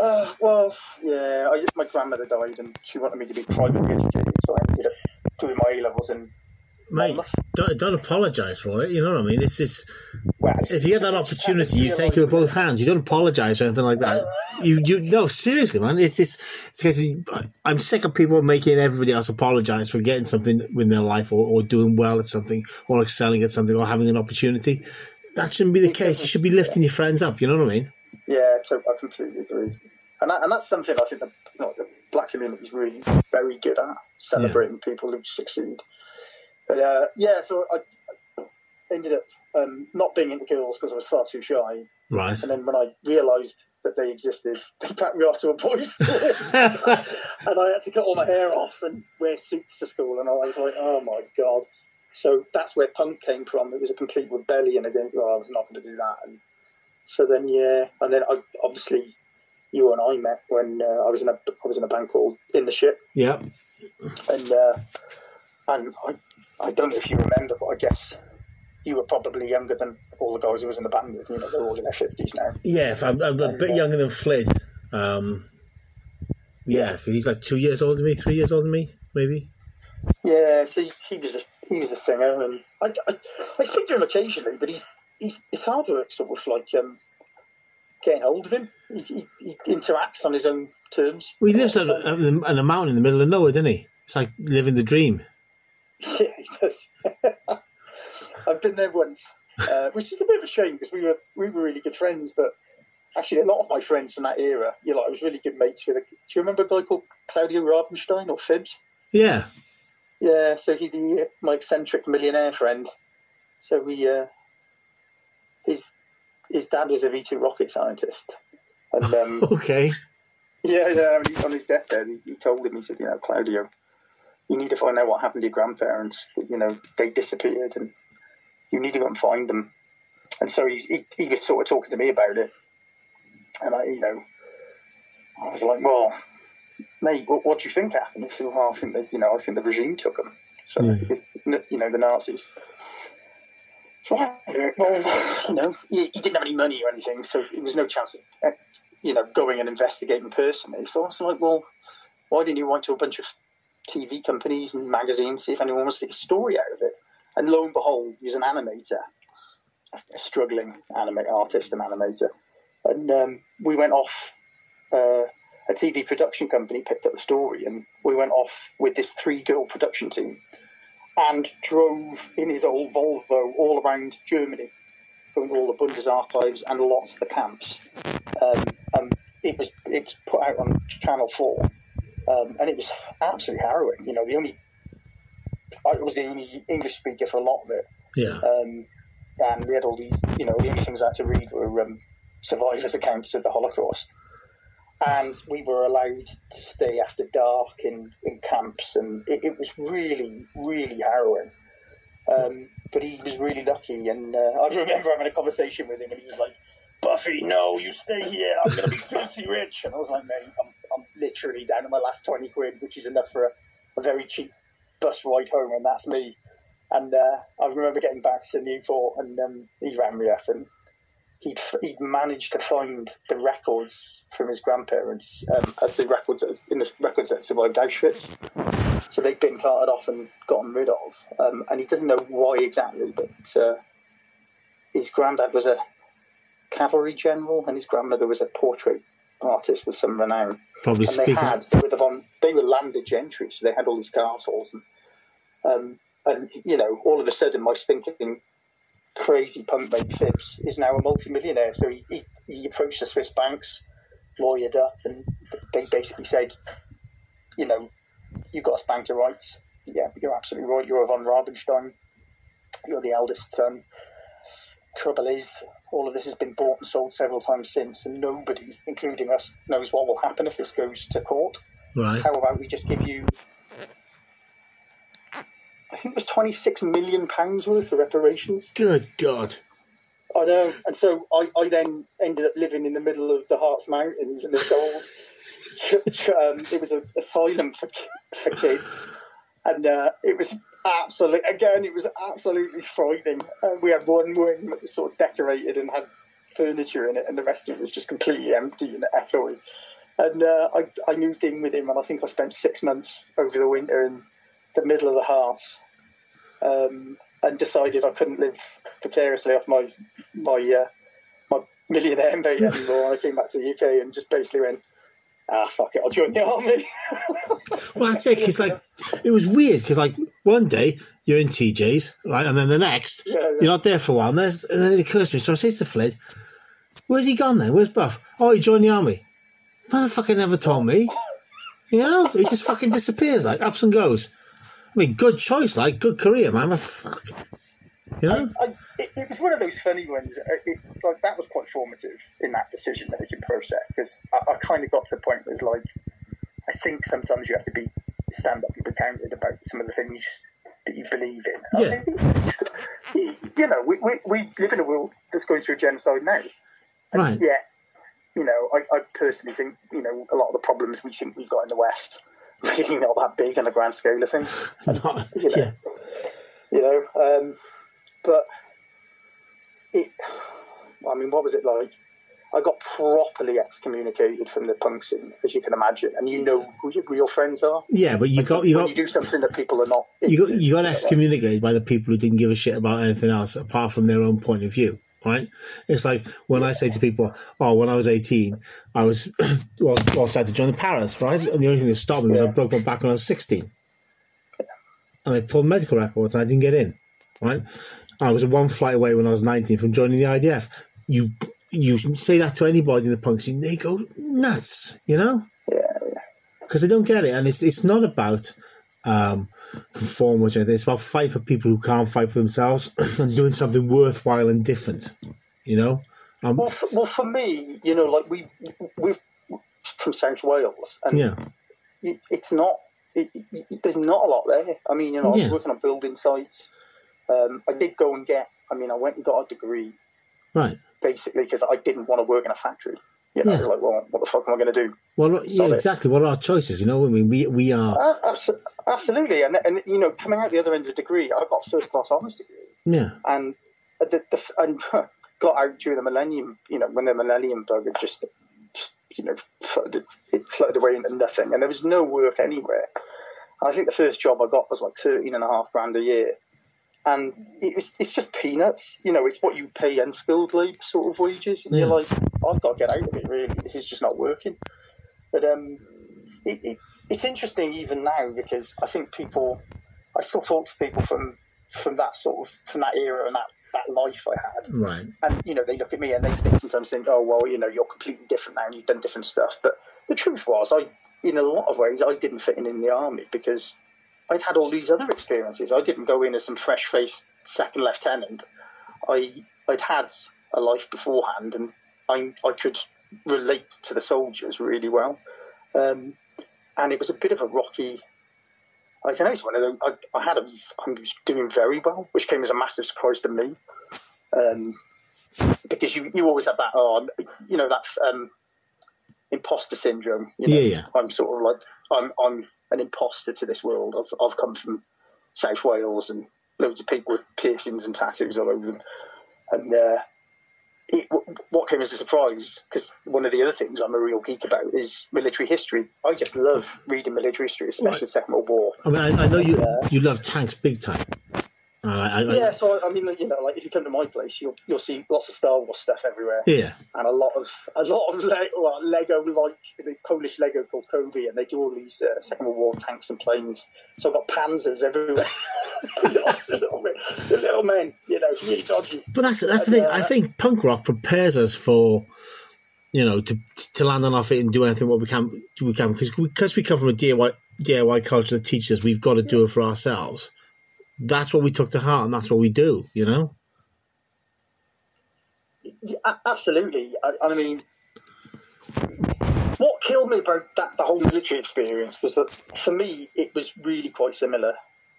Uh, well, yeah, I, my grandmother died and she wanted me to be privately educated, so I ended up doing my A levels in Mate, don't, don't apologise for it. You know what I mean? This is Well, if you get that opportunity, you take it with both hands. You don't apologise or anything like that. You you no seriously, man. It's just it's because I'm sick of people making everybody else apologise for getting something in their life or, or doing well at something or excelling at something or having an opportunity. That shouldn't be the case. You should be lifting your friends up. You know what I mean? Yeah, so I completely agree. And, that, and that's something I think the, you know, the black community is really very good at celebrating people who succeed. But uh, yeah, so I, I ended up um, not being into girls because I was far too shy. Right. And then when I realised that they existed, they packed me off to a boys' school. and I had to cut all my hair off and wear suits to school. And I was like, oh my God. So that's where punk came from. It was a complete rebellion against, well, I was not going to do that. And so then, yeah. And then I, obviously, you and I met when uh, I was in a I was in a band called In the Ship, Yeah. and uh, and I I don't know if you remember, but I guess you were probably younger than all the guys who was in the band with. You know, they're all in their fifties now. Yeah, if I'm, I'm a bit younger than Flid. Um, yeah, 'cause he's like two years older than me, three years older than me, maybe. Yeah, so he, was just he was a singer, and I, I, I speak to him occasionally, but he's he's it's hard work, sort of like um, getting hold of him. He, he, he interacts on his own terms. Well, he lives on, on on a mountain in the middle of nowhere, doesn't he? It's like living the dream. Yeah, he does. I've been there once, uh, which is a bit of a shame because we were we were really good friends. But actually, a lot of my friends from that era, you know, I was really good mates with. A, do you remember a guy called Claudio Rabenstein or Fibs? Yeah. Yeah, so he's the my eccentric millionaire friend. So we, uh, his his dad was a V two rocket scientist, and um, Okay. yeah, yeah, on his deathbed, he, he told him, he said, you know, Claudio, you need to find out what happened to your grandparents. You know, they disappeared, and you need to go and find them. And so he, he, he was sort of talking to me about it, and I, you know, I was like, well, mate, what, what do you think happened? He said, well, I think that, you know, I think the regime took them. So, you know, the Nazis. So I, well, you know, he, he didn't have any money or anything, so there was no chance of, uh, you know, going and investigating personally. So I was like, well, why didn't you write to a bunch of TV companies and magazines, see if anyone wants to take a story out of it? And lo and behold, he was an animator, a struggling anime artist and animator. And um, we went off, uh, a TV production company picked up the story, and we went off with this three girl production team and drove in his old Volvo all around Germany, going to all the Bundesarchives and lots of the camps. Um, um, it was it was put out on Channel Four, um, and it was absolutely harrowing. You know, the only I was the only English speaker for a lot of it. Yeah. Um, and we had all these, you know, the only things I had to read were um, survivors' accounts of the Holocaust. And we were allowed to stay after dark in, in camps, and it, it was really, really harrowing. Um, but he was really lucky, and uh, I remember having a conversation with him, and he was like, Buffy, no, you stay here. I'm going to be filthy rich. And I was like, mate, I'm, I'm literally down to my last 20 quid, which is enough for a, a very cheap bus ride home, and that's me. And uh, I remember getting back to Newport, and um, he ran me up, and he'd, he'd managed to find the records from his grandparents um, at the records in the records that survived Auschwitz. So they'd been carted off and gotten rid of, um, and he doesn't know why exactly, but uh, his granddad was a cavalry general, and his grandmother was a portrait artist of some renown. Probably and they had they were the von, they were landed gentry, so they had all these castles, and um, and you know, all of a sudden, my stinking crazy punk mate Phibbs is now a multi-millionaire. So he, he, he approached the Swiss banks, lawyered up, and they basically said, you know, you've got us back to rights. Yeah, you're absolutely right. You're a von Rabenstein. You're the eldest son. Trouble is, all of this has been bought and sold several times since, and nobody, including us, knows what will happen if this goes to court. Right. How about we just give you, I think it was 26 million pounds worth of reparations? Good God. I know. And so I, I then ended up living in the middle of the Harz Mountains in this old, ch- ch- um, it was an asylum for, for kids. And uh, it was absolutely, again, it was absolutely frightening. Uh, we had one wing that was sort of decorated and had furniture in it, and the rest of it was just completely empty and echoey. And uh, I, I moved in with him, and I think I spent six months over the winter in the middle of the Harz. Um, and decided I couldn't live precariously off my my uh, my millionaire mate anymore. I came back to the UK and just basically went, ah, fuck it, I'll join the army. Well, that's it. Because like, it was weird. Because like one day you're in TJ's, right, and then the next Yeah, yeah. you're not there for a while, and, there's, and then it occurs to me. So I say to Flid, "Where's he gone then? Where's Buff? Oh, he joined the army. Motherfucker never told me. You know, he just fucking disappears, like ups and goes. I mean, good choice, like good career, man. But fuck, you know. I, it, it was one of those funny ones. uh, It, like that was quite formative in that decision making process because I, I kind of got to the point where it's like, I think sometimes you have to be stand up and be counted about some of the things that you believe in. I Yeah. mean, these- you know, we, we, we live in a world that's going through genocide now. And Right. Yet, you know, I, I personally think, you know, a lot of the problems we think we've got in the West really not that big on the grand scale of things Not- you know. yeah, you know. Um, but it, I mean, what was it like? I got properly excommunicated from the punk scene, as you can imagine, and you know who, your- your friends are. yeah. But you got you got you do something that people are not. you got you got excommunicated by the people who didn't give a shit about anything else apart from their own point of view. Right? It's like when I say to people, "Oh, when I was 18, I was well, well decided to join the Paras, right?" And the only thing that stopped me was I broke my back when I was 16, and they pulled medical records, and I didn't get in. Right? I was one flight away when I was 19 from joining the IDF. You you say that to anybody in the punk scene, they go nuts. You know? Yeah, because they don't get it, and it's it's not about um, conformity. or anything. It's about fight for people who can't fight for themselves and doing something worthwhile and different. You know, um, Well, for, well, for me, you know, like we we from South Wales, and yeah, it, it's not. It, it, it- there's not a lot there. I mean, you know, I was Yeah. working on building sites. Um, I did go and get. I mean, I went and got a degree right. basically because I didn't want to work in a factory. You know, Yeah. like, well, what the fuck am I going to do? Well, yeah, exactly. What are our choices? You know, I mean, we we are Uh, abso- absolutely, and and you know, coming out the other end of the degree, I got first class honours degree, yeah, and the, the and got out during the millennium. You know, when the millennium bug had just you know flooded, it flooded away into nothing, and there was no work anywhere. And I think the first job I got was like thirteen and a half grand a year. And it was, it's just peanuts, you know. It's what you pay unskilled labour sort of wages, and Yeah. you're like, I've got to get out of it. Really, this is just not working. But um, it, it, it's interesting even now because I think people, I still talk to people from from that sort of from that era and that, that life I had, right. and you know they look at me and they, they sometimes think, oh well, you know you're completely different now and you've done different stuff. But the truth was, I in a lot of ways I didn't fit in in the army because I'd had all these other experiences. I didn't go in as some fresh faced second lieutenant. I I'd had a life beforehand, and I I could relate to the soldiers really well. Um, and it was a bit of a rocky. I don't know. It's one of those. I, I had a. I was doing very well, which came as a massive surprise to me. Um, because you, you always have that, oh, you know, that um, imposter syndrome. You know? Yeah, yeah. I'm sort of like, I'm, I'm an imposter to this world. I've, I've come from South Wales and loads of people with piercings and tattoos all over them. And uh, it, w- what came as a surprise, because one of the other things I'm a real geek about is military history. I just love reading military history, especially Right. the Second World War. I mean, I, I know you you love tanks big time. Uh, I, I, Yeah, so I mean, you know, like if you come to my place, you'll you'll see lots of Star Wars stuff everywhere. yeah. and a lot of a lot of Le- well, Lego like the Polish Lego called Cobi, and they do all these uh, Second World War tanks and planes. So I've got Panzers everywhere. the, little men, the little men, you know, really dodgy. But that's that's the thing. I think punk rock prepares us for, you know, to to land on our feet and do anything what we can we can because because we come from a DIY DIY culture that teaches us we've got to do it for ourselves. That's what we took to heart, and that's what we do. You know. Yeah, absolutely. I, I mean, what killed me about that the whole military experience was that for me it was really quite similar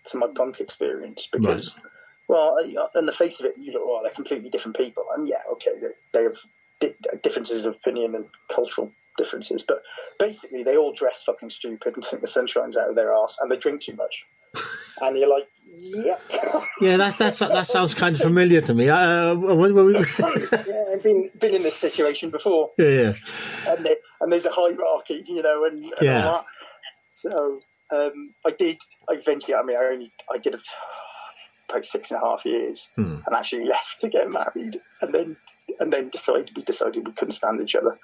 to my punk experience because, well, I- on the face of it, you look, well, they're completely different people, and yeah, okay, they, they have di- differences of opinion and cultural differences, but basically they all dress fucking stupid and think the sun shines out of their ass, and they drink too much, and you're like, yep. Yeah, that that's that sounds kind of familiar to me. Uh, when, when we, yeah, I've been been in this situation before. yeah, yeah, and, there, and there's a hierarchy, you know, and, and Yeah. all that. So um, I did. Eventually, I mean, I only I did it about six and a half years, Hmm. and actually left to get married, and then and then decided we decided we couldn't stand each other.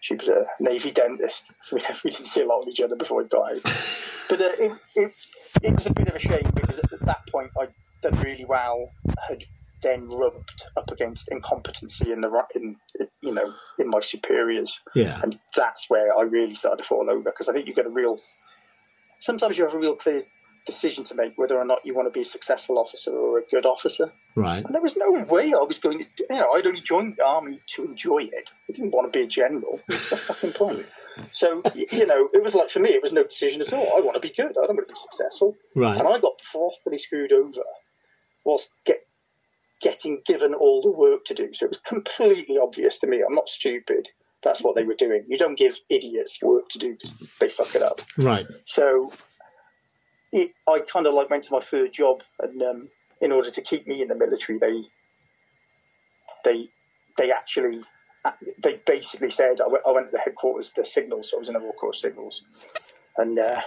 She was a navy dentist, so we, we didn't see a lot of each other before we got out. But uh, it, it it was a bit of a shame because at that point I'd done really well, had then rubbed up against incompetency in the in you know in my superiors yeah. and that's where I really started to fall over because I think you get a real. Sometimes you have a real clear decision to make whether or not you want to be a successful officer or a good officer. Right. And there was no way I was going to. You know, I'd only joined the army to enjoy it. I didn't want to be a general. What's the fucking point? So you know, it was like for me, it was no decision at all. I want to be good. I don't want to be successful. Right. And I got properly screwed over whilst get, getting given all the work to do. So it was completely obvious to me. I'm not stupid. That's what they were doing. You don't give idiots work to do because they fuck it up. Right. So it, I kind of like went to my third job, and um, in order to keep me in the military, they they they actually they basically said I went, I went to the headquarters, the signals. So I was in the Royal Corps signals, and uh,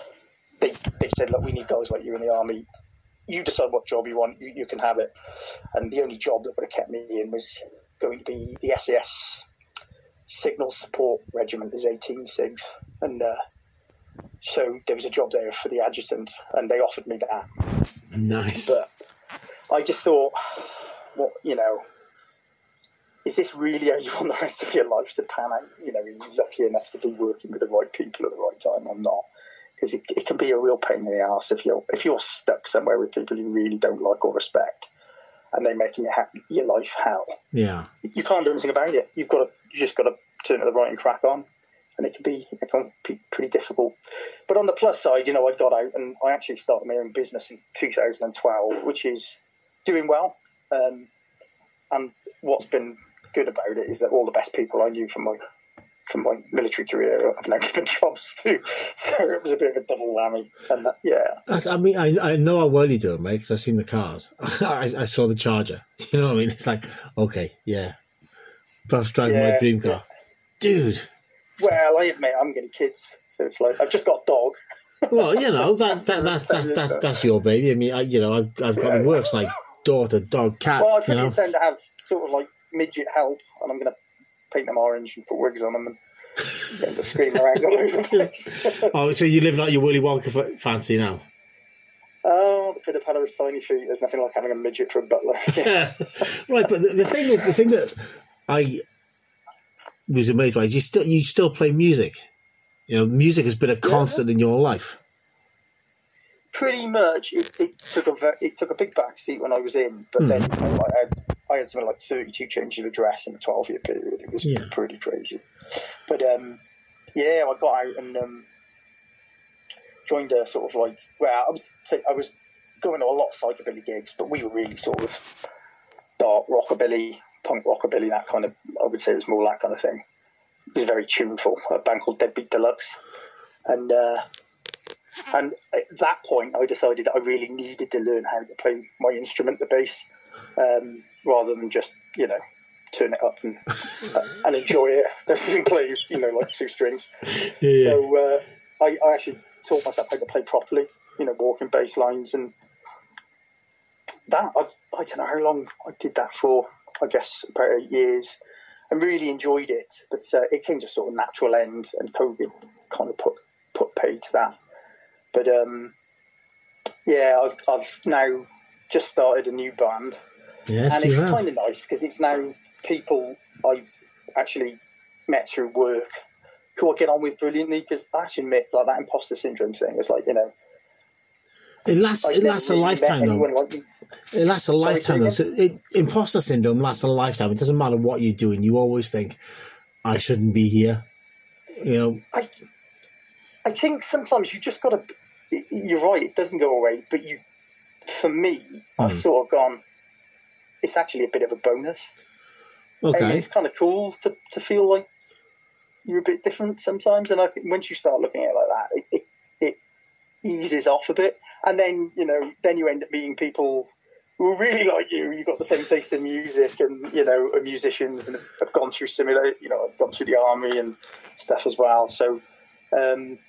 they they said, look, we need guys like you in the army. You decide what job you want. You, you can have it. And the only job that would have kept me in was going to be the SES Signal Support Regiment. There's 18 SIGs, and uh, so there was a job there for the adjutant, and they offered me that. Nice. But I just thought, what you know, is this really how you want the rest of your life to pan out? You know, are you lucky enough to be working with the right people at the right time or not? Because it, it can be a real pain in the ass if you're if you're stuck somewhere with people you really don't like or respect, and they're making your, ha- your life hell. Yeah. You can't do anything about it. You've got to you just got to turn to the right and crack on. And it can be it can be pretty difficult. But on the plus side, you know, I got out and I actually started my own business in 2012, which is doing well. Um, and what's been good about it is that all the best people I knew from my from my military career have now given jobs too. So it was a bit of a double whammy. And that, yeah, That's, I mean, I, I know how well you do it, mate, because I've seen the cars. I, I saw the Charger. You know what I mean? It's like, okay, yeah. Buff's driving my dream car. Dude. well, I admit I'm getting kids, so it's like I've just got a dog. Well, you know, that, that, that, that, that's, that's your baby. I mean, I, you know, I've, I've got the works like daughter, dog, cat, Well, I you know. intend to have sort of like midget help, and I'm going to paint them orange and put wigs on them and get them to scream around all over the place. Oh, so you live like your Willy Wonka fa- fancy now? oh, the pit of had of tiny feet. There's nothing like having a midget for a butler. right, but the, the thing is, the thing that I was amazed by is you still you still play music. You know, music has been a constant in your life. pretty much it, it took a it took a big backseat when I was in, but hmm. then you I had I had something like thirty two changes of address in a twelve year period. It was Yeah. pretty crazy. But um, yeah, I got out and um, joined a sort of like well, I would say I was going to a lot of psychobilly gigs, but we were really sort of dark rockabilly, punk rockabilly, that kind of. I would say it was more that kind of thing. It was very tuneful. A band called Deadbeat Deluxe, and. Uh, and at that point, I decided that I really needed to learn how to play my instrument, the bass, um, rather than just you know turn it up and uh, and enjoy it and play you know like two strings. Yeah. So uh, I, I actually taught myself how to play properly, you know, walking bass lines and that. I've, I don't know how long I did that for. I guess about eight years, and really enjoyed it. But uh, it came to a sort of natural end, and COVID kind of put put paid to that. But um, yeah, I've I've now just started a new band, Yes, and it's kind of nice because it's now people I've actually met through work who I get on with brilliantly. Because I actually admit, like that imposter syndrome thing, is like you know, It lasts. I It lasts a lifetime though. like. It lasts a Sorry, lifetime though. So it, imposter syndrome lasts a lifetime. It doesn't matter what you're doing. You always think, "I shouldn't be here." You know. I, I think sometimes you just got to. You're right; it doesn't go away. But you, for me, I've Hmm. sort of gone. It's actually a bit of a bonus. And Okay. it's kind of cool to, to feel like you're a bit different sometimes. And I think once you start looking at it like that, it, it, it eases off a bit. And then, you know, then you end up meeting people who really like you. You've got the same taste in music and, you know, are musicians and have, have gone through similar, you know, I've gone through the army and stuff as well. So um,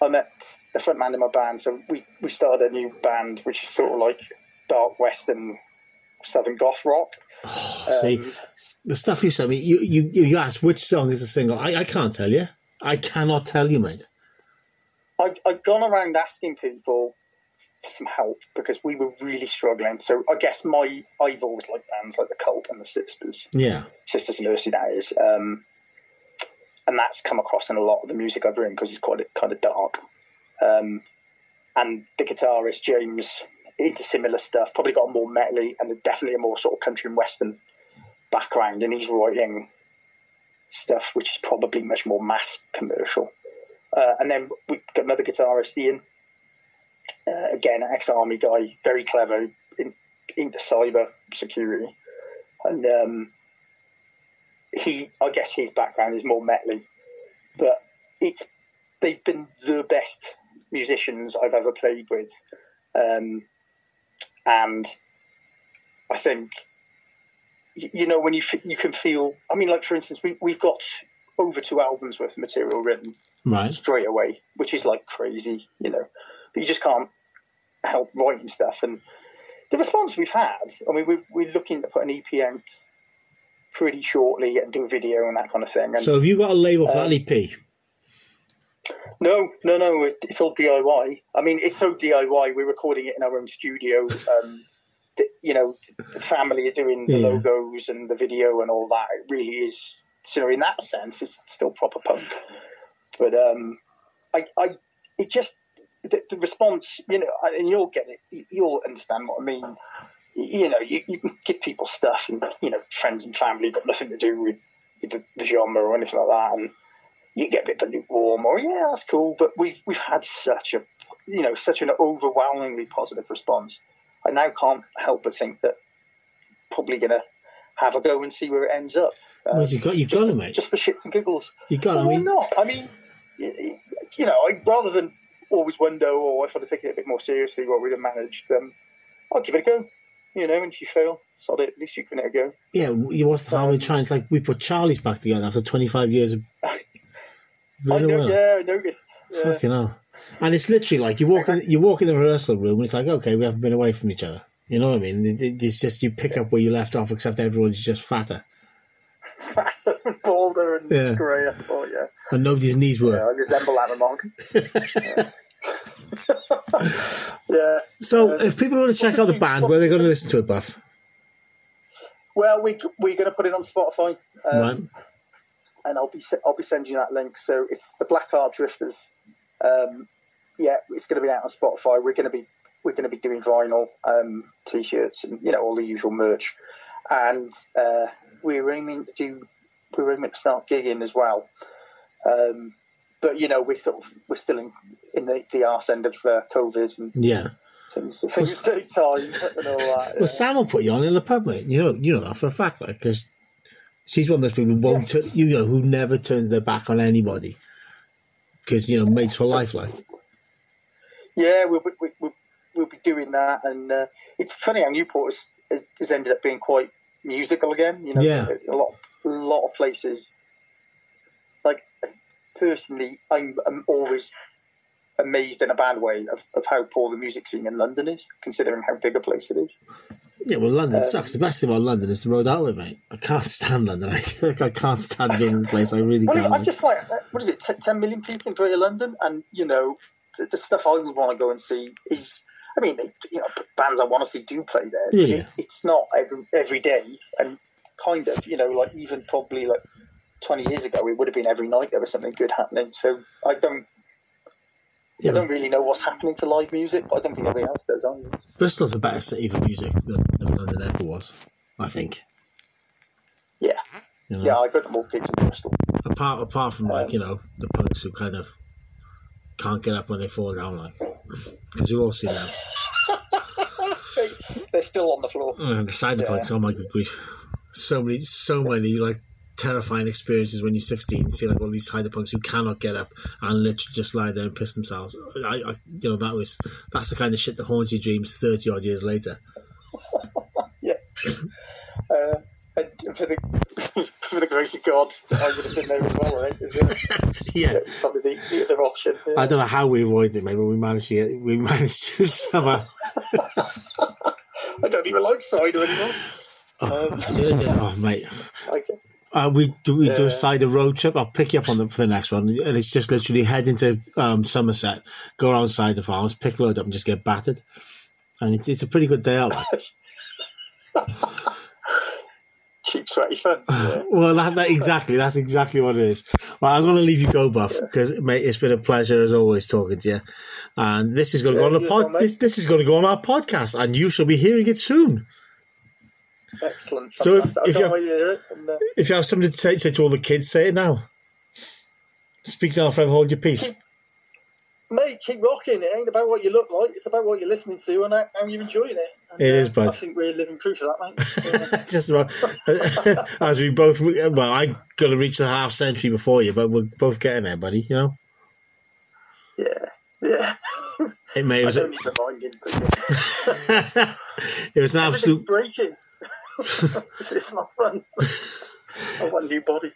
I met a front man in my band. So we, we started a new band, which is sort of like dark western southern goth rock. See, Um, the stuff you sent me. You you you asked which song is the single. I, I can't tell you. I cannot tell you, mate. I've, I've gone around asking people for some help because we were really struggling. So I guess my I've always liked bands like the Cult and the Sisters, Yeah. Sisters of Mercy, that is, um, and that's come across in a lot of the music I've written because it's quite kind of dark. Um, and the guitarist James into similar stuff, probably got a more metally and definitely a more sort of country and western background, and he's writing stuff which is probably much more mass commercial. Uh, and then we've got another guitarist, Ian. Uh, again, ex-army guy, very clever in, into cyber security, and um, he, I guess, his background is more metally, but it's they've been the best musicians I've ever played with, um, and I think you know when you f- you can feel. I mean, like for instance, we we've got over two albums worth of material written Right. straight away, which is like crazy, you know. But you just can't help writing stuff. And the response we've had, I mean, we're, we're looking to put an EP out pretty shortly and do a video and that kind of thing. And So have you got a label for Um, that EP? No, no, no, it, it's all DIY. I mean, it's so DIY. We're recording it in our own studio. Um, the, you know, the family are doing the Yeah. logos and the video and all that. It really is. So in that sense, it's still proper punk. But um, I, I, it just the, the response, you know, and you'll get it. You'll understand what I mean. You know, you, you can give people stuff, and you know, friends and family but nothing to do with, with the, the genre or anything like that, and you get a bit of a lukewarm or yeah, that's cool. But we've we've had such a you know such an overwhelmingly positive response. I now can't help but think that probably gonna have a go and see where it ends up. Well, you got you got it, mate. just for shits and giggles. You got. I Well, why mean, not? I mean, you know, I, rather than always wonder, or if I'd have taken it a bit more seriously, what we'd have managed, um, I'll give it a go. You know, and if you fail, sod it. At least you've given it a go. yeah. You what's the harm in trying? It's like we put Charlie's back together after 25 years of. I Really know, well. yeah, I noticed. Yeah. Fucking hell. And it's literally like you walk in, you walk in the rehearsal room and it's like, okay, we haven't been away from each other. You know what I mean? It, it- it's just you pick up where you left off, except everyone's just fatter Fatter and bolder and Yeah. greyer. Oh, yeah. and nobody's knees yeah. work. I resemble that remark. yeah. So, if people want to check out the band, where they're going to listen to it, Buff, Well, we, we're going to put it on Spotify. Um, right? And I'll be I'll be sending you that link. So it's the Black Heart Drifters, um, yeah, it's going to be out on Spotify. We're going to be we're going to be doing vinyl, um, t-shirts, and you know all the usual merch. And uh, we're aiming to do we're aiming to start gigging as well. Um, but you know we're sort of we're still in in the, the arse end of uh, COVID and Yeah. things. Things take time and all that. Well, Sam will put you on in the pub, mate. You know, you know that for a fact, like, because she's one of those people who won't, Yes. tu- you know, who never turns their back on anybody. Because you know, mates for life, like. Yeah, we'll, be- we, we'll, we'll be doing that, and uh, it's funny how Newport has, has, has ended up being quite musical again. You know, Yeah. a lot, a lot of places. Like personally, I'm, I'm always amazed in a bad way of, of how poor the music scene in London is, considering how big a place it is. Yeah, well, London Um, sucks. The best thing about London is the road outlet, mate. I can't stand London. I, I can't stand being in the place. I really Well, can't. I'm just like, uh, what is it, 10, 10 million people in Greater London? And, you know, the, the stuff I would want to go and see is, I mean, they, you know, bands I want to see do play there. Yeah. It, it's not every, every day. And kind of, you know, like even probably like 20 years ago, it would have been every night there was something good happening. So I don't, Yeah, I don't really know what's happening to live music, but I don't think everyone else does either. Bristol's a better city for music than, than London ever was. I think. Yeah. You know? Yeah, I got more gigs in Bristol. Apart apart from like you know the punks who kind of can't get up when they fall down, like because we've all seen them. They, they're still on the floor. Uh, the side Yeah. punks, oh my good grief! So many, so many like terrifying experiences when you're 16. You see like all these cider punks who cannot get up and literally just lie there and piss themselves. I, I, you know, that was that's the kind of shit that haunts your dreams 30 odd years later. Yeah. Uh, for the for the grace of God, I would have been there as well. I think is uh, Yeah. it's probably the, the other option. Yeah. I don't know how we avoided it, maybe we managed to get, we managed to somehow. I don't even like cider anymore. Um, oh, mate. Okay. Uh, we do we do Yeah. a cider road trip. I'll pick you up on the for the next one, and it's just literally head into um, Somerset, go around side the farms, pick a load up, and just get battered. And it's, it's a pretty good day out. Like. Cheap, sweaty fun. Yeah. Well, that, that exactly that's exactly what it is. Well, I'm going to leave you go, Buff, because mate, it's been a pleasure as always talking to you. And this is going to Yeah, go on the pod. this, this is going to go on our podcast, and you shall be hearing it soon. Excellent. So if- if you have- wait to hear it. And, uh, If you have something to say, say to all the kids, say it now. Speak now, forever hold your peace. mate, keep rocking. It ain't about what you look like. It's about what you're listening to and how you're enjoying it. And, It uh, is, bud. I think we're living proof of that, mate. Just about as we both. Well, I got to reach the half century before you, but we're both getting there, buddy. You know, yeah. Yeah. it may it was, don't it. But yeah. it was an absolute. breaking. It's, it's not fun. I want a new body.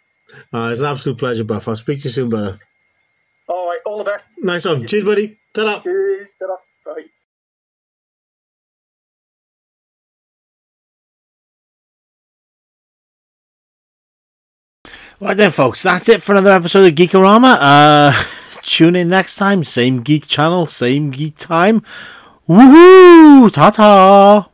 Uh, it's an absolute pleasure, Buff. I'll speak to you soon, brother. All right, all the best. Nice one. Cheers, buddy. Ta-da. Cheers. Ta-ra. Bye. Right then, folks, that's it for another episode of Geekorama. Uh, tune in next time. Same geek channel, same geek time. Woohoo! Ta ta!